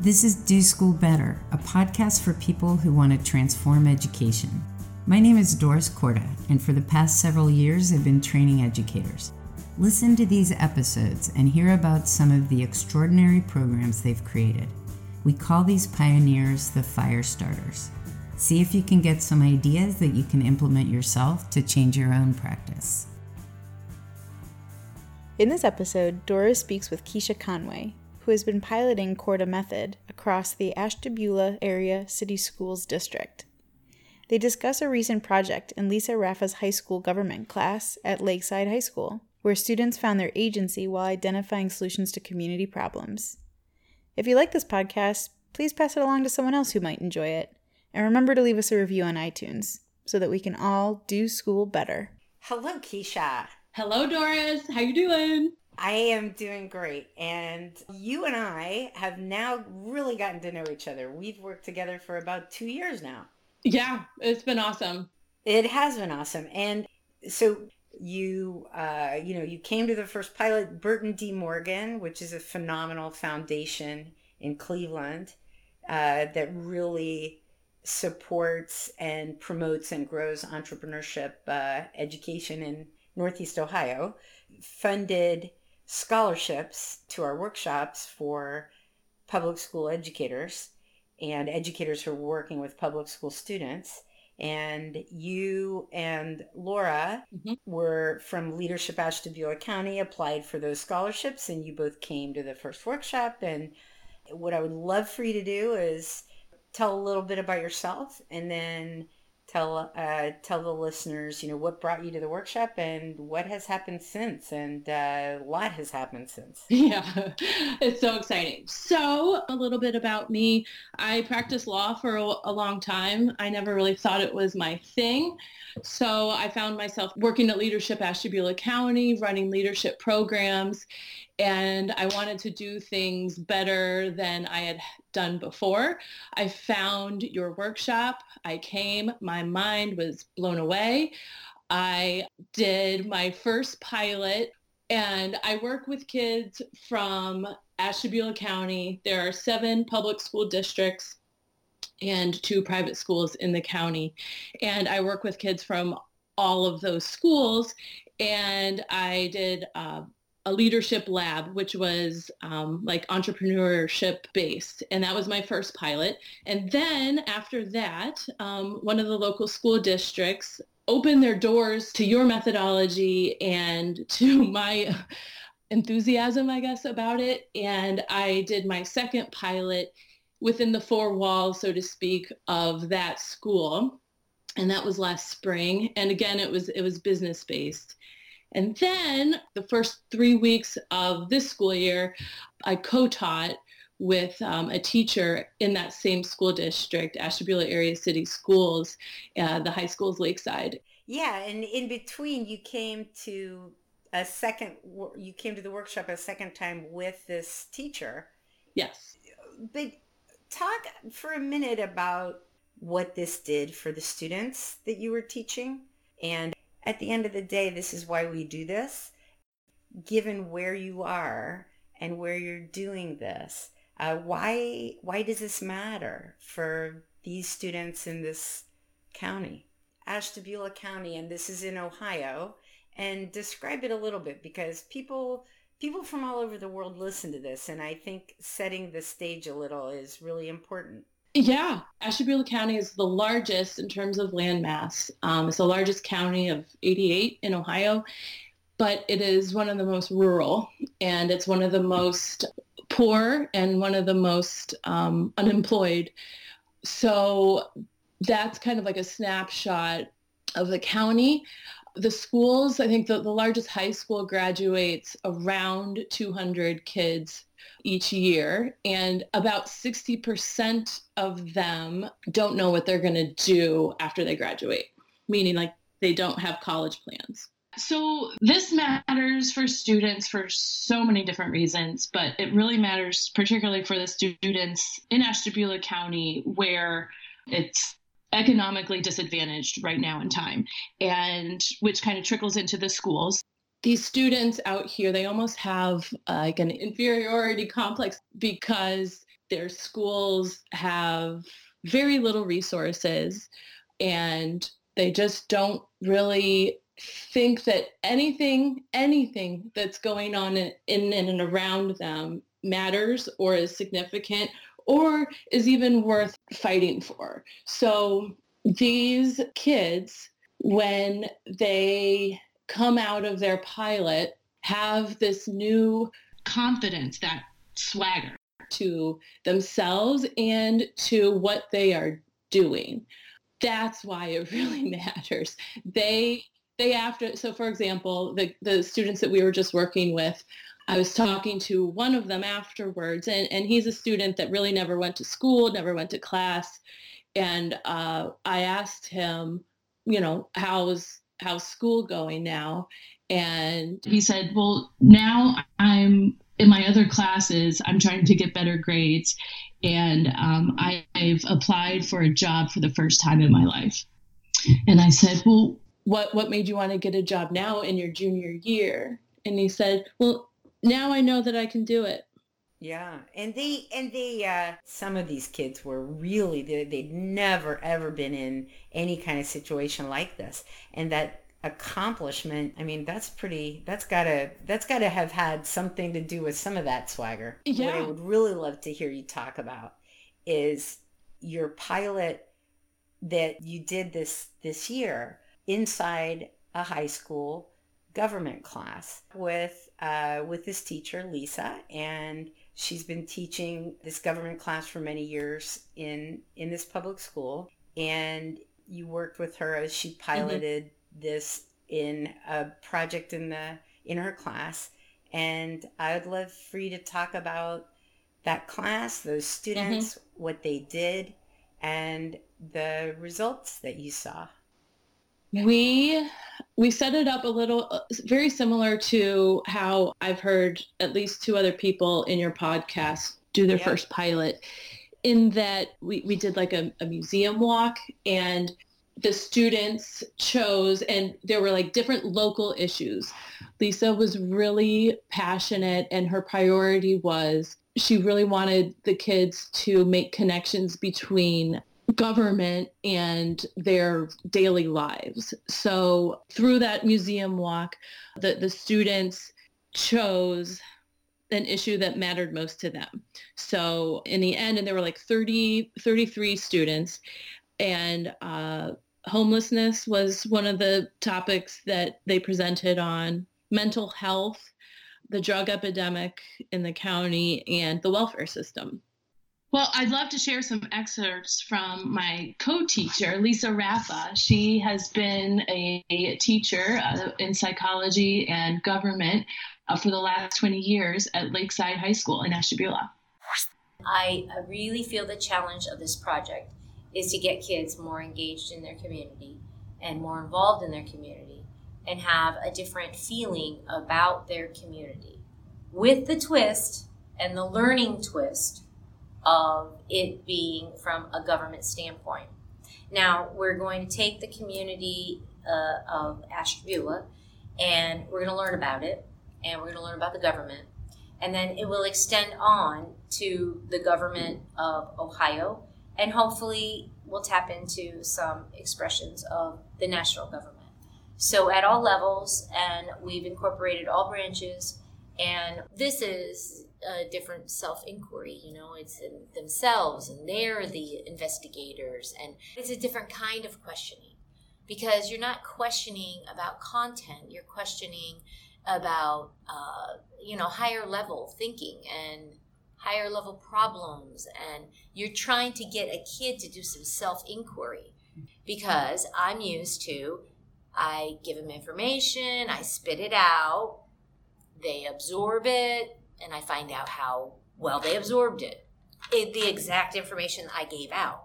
This is Do School Better, a podcast for people who want to transform education. My name is Doris Korda, and for the past several years, I've been training educators. Listen to these episodes and hear about some of the extraordinary programs they've created. We call these pioneers the fire starters. See if you can get some ideas that you can implement yourself to change your own practice. In this episode, Doris speaks with Kesha Conway, who has been piloting Korda Method across the Ashtabula Area City Schools District. They discuss a recent project in Lisa Raffa's high school government class at Lakeside High School, where students found their agency while identifying solutions to community problems. If you like this podcast, please pass it along to someone else who might enjoy it. And remember to leave us a review on iTunes so that we can all do school better. Hello, Kesha. Hello, Doris. How you doing? I am doing great. And you and I have now really gotten to know each other. We've worked together for about two years now. Yeah, it's been awesome. It has been awesome. And so you, uh, you know, you came to the first pilot, Burton D. Morgan, which is a phenomenal foundation in Cleveland uh, that really supports and promotes and grows entrepreneurship uh, education in Northeast Ohio, funded scholarships to our workshops for public school educators and educators who are working with public school students. And you and Laura mm-hmm. were from Leadership Ashtabula County, applied for those scholarships, and you both came to the first workshop. And what I would love for you to do is tell a little bit about yourself and then tell uh, tell the listeners, you know, what brought you to the workshop and what has happened since, and uh, a lot has happened since. Yeah, it's so exciting. So, a little bit about me. I practiced law for a, a long time. I never really thought it was my thing. So I found myself working at Leadership Ashtabula County, running leadership programs, and I wanted to do things better than I had done before. I found your workshop. I came, my mind was blown away. I did my first pilot and I work with kids from Ashtabula County. There are seven public school districts and two private schools in the county. And I work with kids from all of those schools. And I did uh, a leadership lab, which was um, like entrepreneurship based. And that was my first pilot. And then after that, um, one of the local school districts opened their doors to your methodology and to my enthusiasm, I guess, about it. And I did my second pilot within the four walls, so to speak, of that school. And that was last spring. And again, it was it was business based. And then the first three weeks of this school year, I co-taught with um, a teacher in that same school district, Ashtabula Area City Schools, uh, the high schools Lakeside. Yeah, and in between, you came to a second. You came to the workshop a second time with this teacher. Yes. But talk for a minute about what this did for the students that you were teaching and at the end of the day, this is why we do this. Given where you are and where you're doing this, uh, why why does this matter for these students in this county, Ashtabula County, and this is in Ohio? And describe it a little bit because people people from all over the world listen to this, and I think setting the stage a little is really important. Yeah, Ashtabula County is the largest in terms of land mass. Um, it's the largest county of 88 in Ohio, but it is one of the most rural and it's one of the most poor and one of the most um, unemployed. So that's kind of like a snapshot of the county. The schools, I think the, the largest high school graduates around 200 kids each year and about 60% of them don't know what they're going to do after they graduate meaning like they don't have college plans. So this matters for students for so many different reasons, but it really matters particularly for the students in Ashtabula County where it's economically disadvantaged right now in time and which kind of trickles into the schools these students out here, they almost have uh, like an inferiority complex because their schools have very little resources and they just don't really think that anything anything that's going on in, in and around them matters or is significant or is even worth fighting for. So these kids, when they come out of their pilot, have this new confidence, that swagger to themselves and to what they are doing. That's why it really matters. They they after so for example, the the students that we were just working with I was talking to one of them afterwards, and, and he's a student that really never went to school, never went to class. And uh, I asked him, you know, how's how's school going now? And he said, well, now I'm in my other classes, I'm trying to get better grades, and um, I, I've applied for a job for the first time in my life. And I said, well, what what made you want to get a job now in your junior year? And he said, well, now I know that I can do it. Yeah, and they and they uh, some of these kids were really they, they'd never ever been in any kind of situation like this, and that accomplishment. I mean, that's pretty. That's gotta that's gotta have had something to do with some of that swagger. Yeah. What I would really love to hear you talk about is your pilot that you did this this year inside a high school government class with uh, with this teacher Lisa, and she's been teaching this government class for many years in in this public school. And you worked with her as she mm-hmm. piloted mm-hmm. this in a project in the in her class. And I would love for you to talk about that class, those students, mm-hmm. what they did, and the results that you saw. We we set it up a little uh, very similar to how I've heard at least two other people in your podcast do their first pilot in that we, we did like a, a museum walk and the students chose and there were like different local issues. Lisa was really passionate and her priority was she really wanted the kids to make connections between government and their daily lives. So through that museum walk, the, the students chose an issue that mattered most to them. So in the end, and there were like 30, 33 students, and uh, homelessness was one of the topics that they presented on, mental health, the drug epidemic in the county, and the welfare system. Well, I'd love to share some excerpts from my co-teacher, Lisa Raffa. She has been a, a teacher uh, in psychology and government uh, for the last 20 years at Lakeside High School in Ashtabula. I really feel the challenge of this project is to get kids more engaged in their community and more involved in their community and have a different feeling about their community. With the twist and the learning twist of it being from a government standpoint. Now, we're going to take the community uh, of Ashtabula and we're going to learn about it and we're going to learn about the government. And then it will extend on to the government of Ohio and hopefully we'll tap into some expressions of the national government. So, at all levels, and we've incorporated all branches, and this is a different self inquiry. You know, it's themselves and they're the investigators. And it's a different kind of questioning because you're not questioning about content, you're questioning about, uh, you know, higher level thinking and higher level problems. And you're trying to get a kid to do some self inquiry because I'm used to, I give them information, I spit it out, they absorb it, and I find out how well they absorbed it. it the exact information I gave out.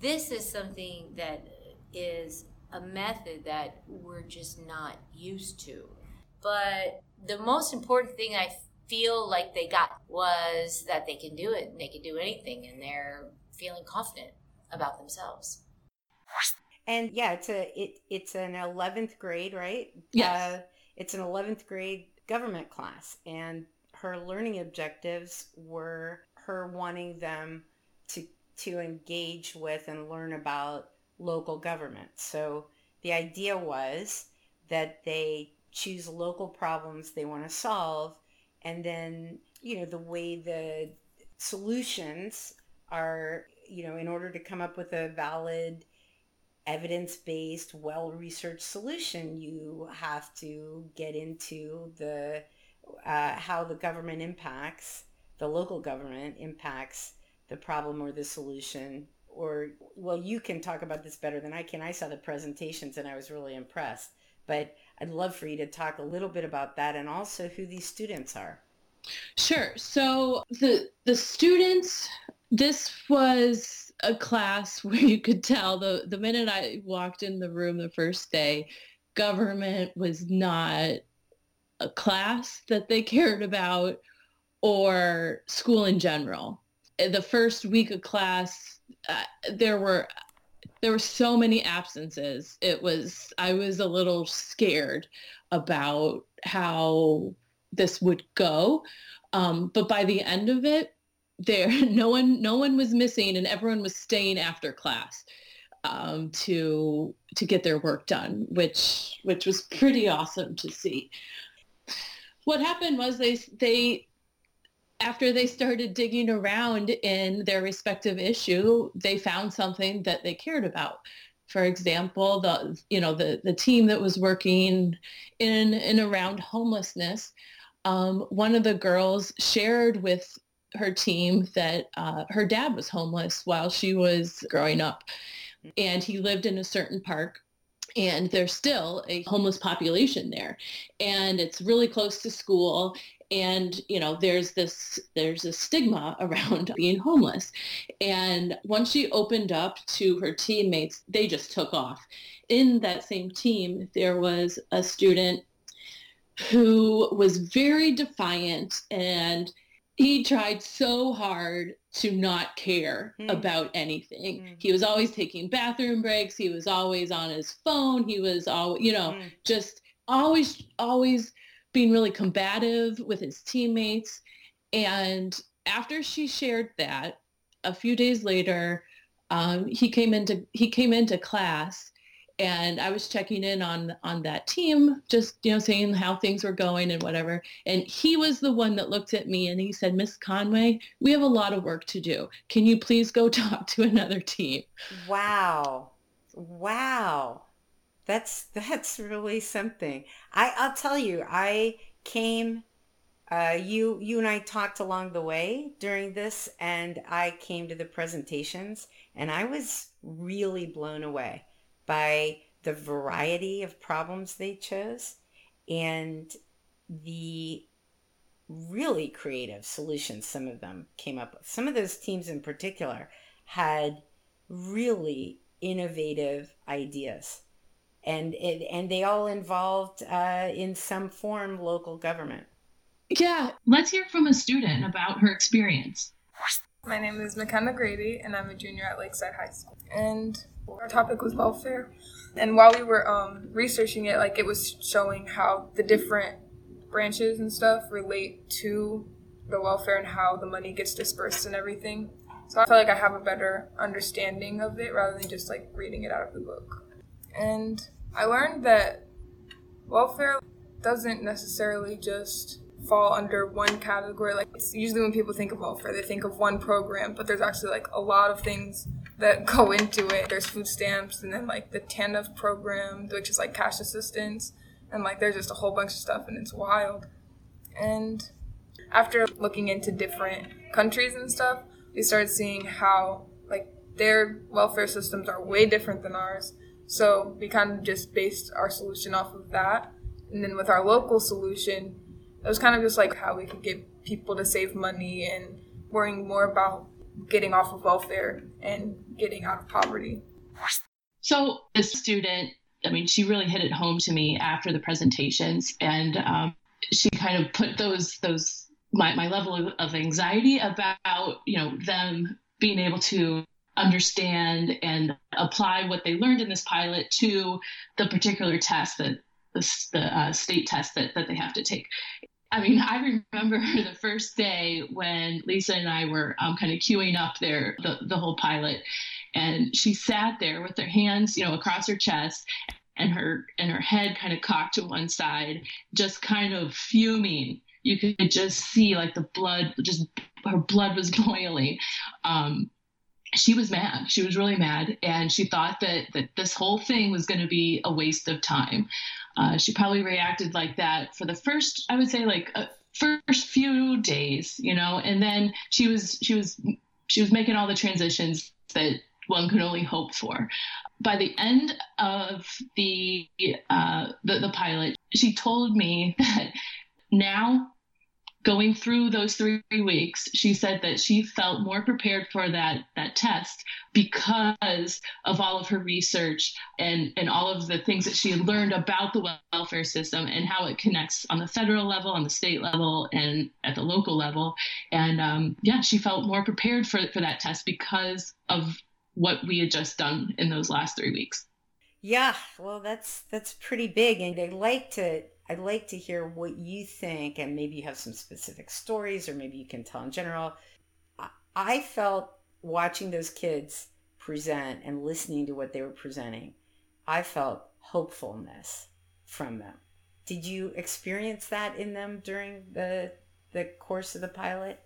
This is something that is a method that we're just not used to. But the most important thing I feel like they got was that they can do it and they can do anything and they're feeling confident about themselves. And yeah, it's a it it's an 11th grade, right? Yes. Uh, it's an 11th grade government class and her learning objectives were her wanting them to to engage with and learn about local government. So the idea was that they choose local problems they want to solve and then you know the way the solutions are you know in order to come up with a valid evidence-based well-researched solution you have to get into the uh, how the government impacts the local government impacts the problem or the solution or well you can talk about this better than i can. I saw the presentations and i was really impressed but i'd love for you to talk a little bit about that and also who these students are. Sure. So the the students this was a class where you could tell the the minute i walked in the room the first day government was not a class that they cared about or school in general the first week of class, uh, there were there were so many absences. It was I was a little scared about how this would go. Um, but by the end of it, there no one no one was missing, and everyone was staying after class um, to to get their work done, which which was pretty awesome to see. What happened was they they after they started digging around in their respective issue, they found something that they cared about. For example, the you know the the team that was working in and around homelessness, um, one of the girls shared with her team that uh, her dad was homeless while she was growing up, and he lived in a certain park and there's still a homeless population there. And it's really close to school and you know there's this there's a stigma around being homeless. And once she opened up to her teammates they just took off. In that same team there was a student who was very defiant and he tried so hard to not care mm. about anything. Mm. He was always taking bathroom breaks. He was always on his phone. He was all, you know, mm. just always, always being really combative with his teammates. And after she shared that, a few days later, um, he came into he came into class, and I was checking in on on that team, just you know, saying how things were going and whatever. And he was the one that looked at me and he said, "Miss Conway, we have a lot of work to do. Can you please go talk to another team?" Wow, wow. That's that's really something. I I'll tell you, I came uh, you you and I talked along the way during this, and I came to the presentations, and I was really blown away by the variety of problems they chose and the really creative solutions some of them came up with. Some of those teams in particular had really innovative ideas and it, and they all involved uh, in some form local government. Yeah, let's hear from a student about her experience. My name is McKenna Grady, and I'm a junior at Lakeside High School. And our topic was welfare. And while we were um, researching it, like it was showing how the different branches and stuff relate to the welfare and how the money gets dispersed and everything. So I feel like I have a better understanding of it rather than just like reading it out of the book. And I learned that welfare doesn't necessarily just fall under one category. Like it's usually when people think of welfare, they think of one program, but there's actually like a lot of things that go into it. There's food stamps and then like the TANF program, which is like cash assistance, and like there's just a whole bunch of stuff and it's wild. And after looking into different countries and stuff, we started seeing how like their welfare systems are way different than ours so we kind of just based our solution off of that. And then with our local solution, it was kind of just like how we could get people to save money and worrying more about getting off of welfare and getting out of poverty. So this student, I mean, she really hit it home to me after the presentations, and um, she kind of put those those my, my level of, of anxiety about you know them being able to understand and apply what they learned in this pilot to the particular test that the, the uh, state test that, that they have to take. I mean, I remember the first day when Lisa and I were um, kind of queuing up there, the, the whole pilot, and she sat there with her hands, you know, across her chest and her and her head kind of cocked to one side, just kind of fuming. You could just see like the blood, just her blood was boiling. Um, she was mad. She was really mad, and she thought that that this whole thing was going to be a waste of time. Uh, she probably reacted like that for the first, I would say, like uh, first few days, you know, and then she was she was she was making all the transitions that one could only hope for. By the end of the uh, the, the pilot, she told me that now going through those three weeks, she said that she felt more prepared for that that test because of all of her research and and all of the things that she had learned about the welfare system and how it connects on the federal level, on the state level, and at the local level. And um, yeah, she felt more prepared for for that test because of what we had just done in those last three weeks. Yeah, well, that's that's pretty big, and they like to I'd like to hear what you think, and maybe you have some specific stories, or maybe you can tell in general. I felt watching those kids present and listening to what they were presenting, I felt hopefulness from them. Did you experience that in them during the the course of the pilot?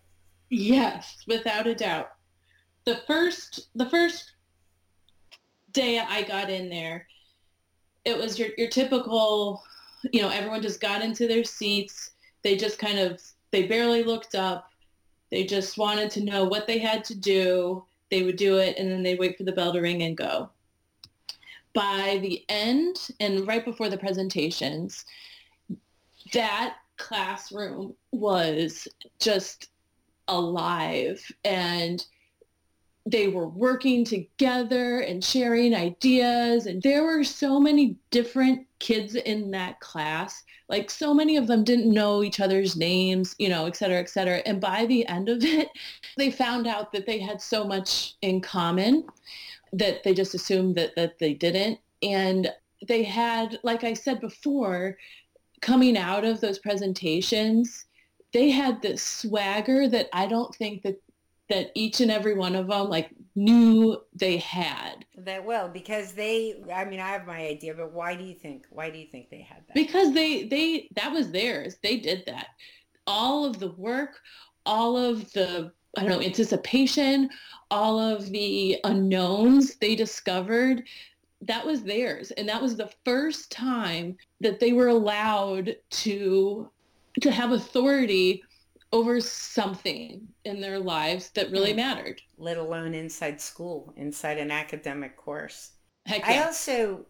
Yes, without a doubt. The first the first day I got in there, it was your your typical you know, everyone just got into their seats. They just kind of, they barely looked up. They just wanted to know what they had to do. They would do it and then they wait for the bell to ring and go. By the end and right before the presentations, that classroom was just alive and they were working together and sharing ideas and there were so many different kids in that class. Like so many of them didn't know each other's names you know et cetera et cetera. And by the end of it they found out that they had so much in common that they just assumed that that they didn't. And they had like i said before coming out of those presentations they had this swagger that i don't think that that each and every one of them like knew they had. That well because they i mean i have my idea but why do you think why do you think they had that? Because they they that was theirs. They did that. All of the work all of the i don't know anticipation all of the unknowns they discovered that was theirs. And that was the first time that they were allowed to to have authority over something in their lives that really mm. mattered. Let alone inside school, inside an academic course. Heck yeah. I also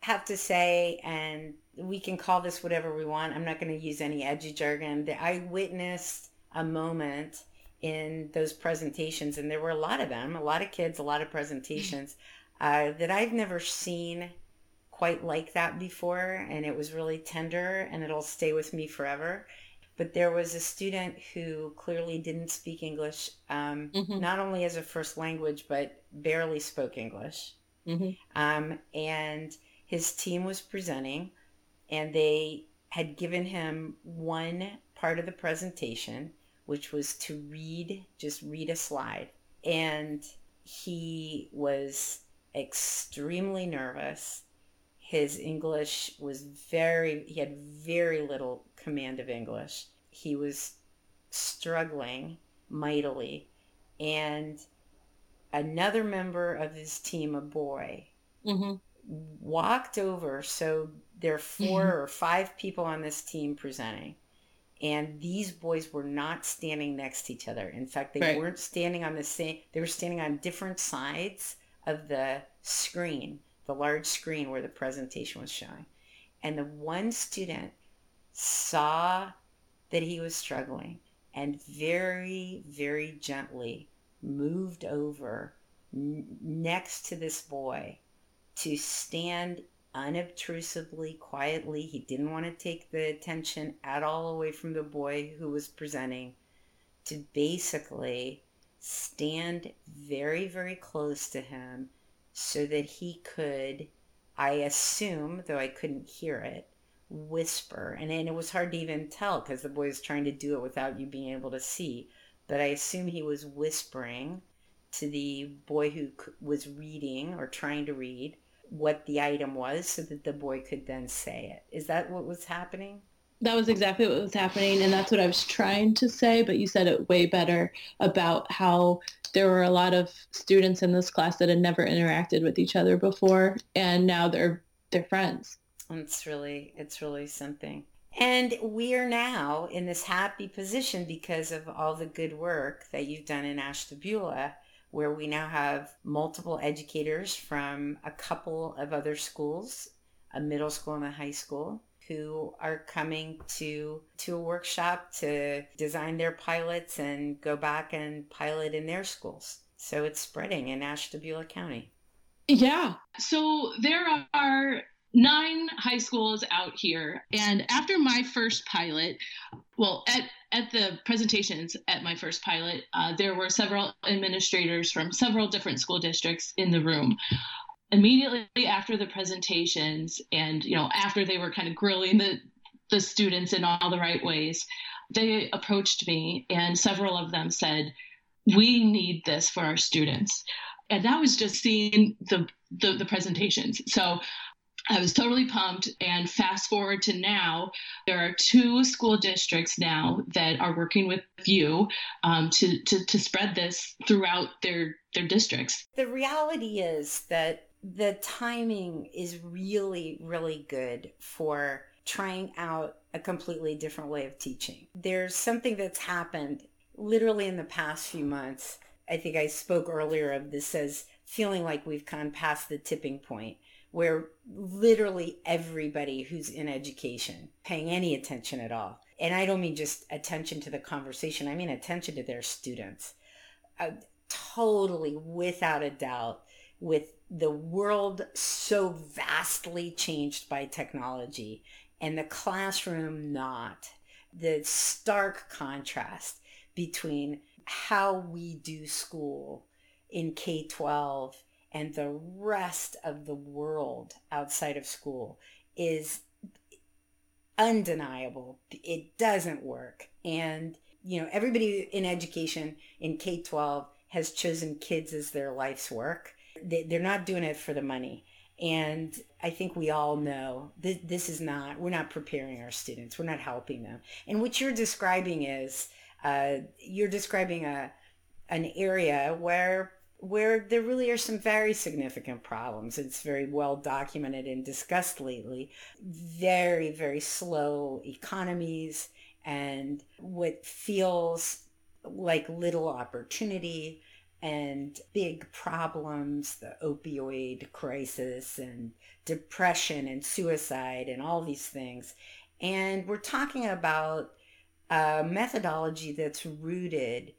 have to say, and we can call this whatever we want. I'm not going to use any edgy jargon. That I witnessed a moment in those presentations, and there were a lot of them, a lot of kids, a lot of presentations uh, that I've never seen quite like that before, and it was really tender, and it'll stay with me forever but there was a student who clearly didn't speak English, um, mm-hmm. not only as a first language, but barely spoke English. Mm-hmm. Um, and his team was presenting, and they had given him one part of the presentation, which was to read, just read a slide. And he was extremely nervous. His English was very, he had very little command of English. He was struggling mightily. And another member of his team, a boy, mm-hmm. walked over. So there are 4 mm-hmm. or five people on this team presenting. And these boys were not standing next to each other. In fact, they right. weren't standing on the same, they were standing on different sides of the screen, the large screen where the presentation was showing. And the one student saw that he was struggling and very, very gently moved over n- next to this boy to stand unobtrusively, quietly. He didn't want to take the attention at all away from the boy who was presenting, to basically stand very, very close to him so that he could, I assume, though I couldn't hear it, whisper. And, and it was hard to even tell because the boy was trying to do it without you being able to see. But I assume he was whispering to the boy who was reading or trying to read what the item was so that the boy could then say it. Is that what was happening? That was exactly what was happening. And that's what I was trying to say. But you said it way better about how there were a lot of students in this class that had never interacted with each other before. And now they're, they're friends. It's really, it's really something. And we are now in this happy position because of all the good work that you've done in Ashtabula where we now have multiple educators from a couple of other schools, a middle school and a high school, who are coming to to a workshop to design their pilots and go back and pilot in their schools. So it's spreading in Ashtabula County. Yeah. So there are nine high schools out here. And after my first pilot, well, at, at the presentations at my first pilot, uh, there were several administrators from several different school districts in the room. Immediately after the presentations, and you know, after they were kind of grilling the the students in all the right ways, they approached me, and several of them said, "We need this for our students." And that was just seeing the the, the presentations. So I was totally pumped. And fast forward to now, there are two school districts now that are working with you um, to, to, to spread this throughout their, their districts. The reality is that the timing is really, really good for trying out a completely different way of teaching. There's something that's happened literally in the past few months. I think I spoke earlier of this as feeling like we've gone past the tipping point where literally everybody who's in education paying any attention at all and i don't mean just attention to the conversation i mean attention to their students uh, totally without a doubt with the world so vastly changed by technology and the classroom not the stark contrast between how we do school in K 12 and the rest of the world outside of school is undeniable. It doesn't work. And, you know, everybody in education in K 12 has chosen kids as their life's work. They're not doing it for the money. And I think we all know that this is not, we're not preparing our students, we're not helping them. And what you're describing is, uh, you're describing a, an area where where there really are some very significant problems. It's very well documented and discussed lately. Very, very slow economies and what feels like little opportunity and big problems, the opioid crisis and depression and suicide and all these things. And we're talking about a methodology that's rooted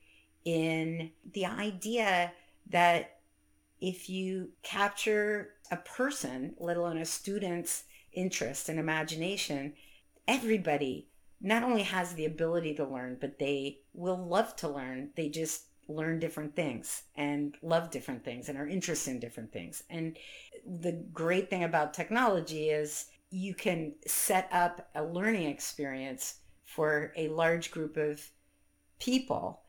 in the idea that if you capture a person, let alone a student's interest and imagination, everybody not only has the ability to learn, but they will love to learn. They just learn different things and love different things and are interested in different things. And the great thing about technology is you can set up a learning experience for a large group of people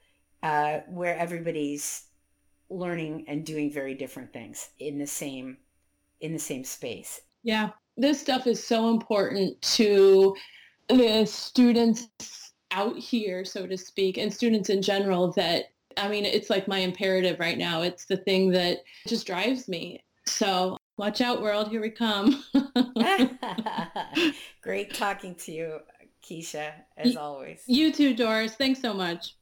uh, where everybody's learning and doing very different things in the same in the same space. Yeah. This stuff is so important to the students out here, so to speak, and students in general that I mean, it's like my imperative right now. It's the thing that just drives me. So watch out, world. Here we come. Great talking to you, Kesha, as always. You too, Doris. Thanks so much.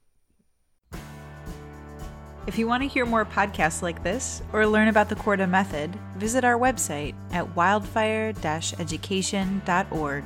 If you want to hear more podcasts like this or learn about the Korda method, visit our website at wildfire education.org.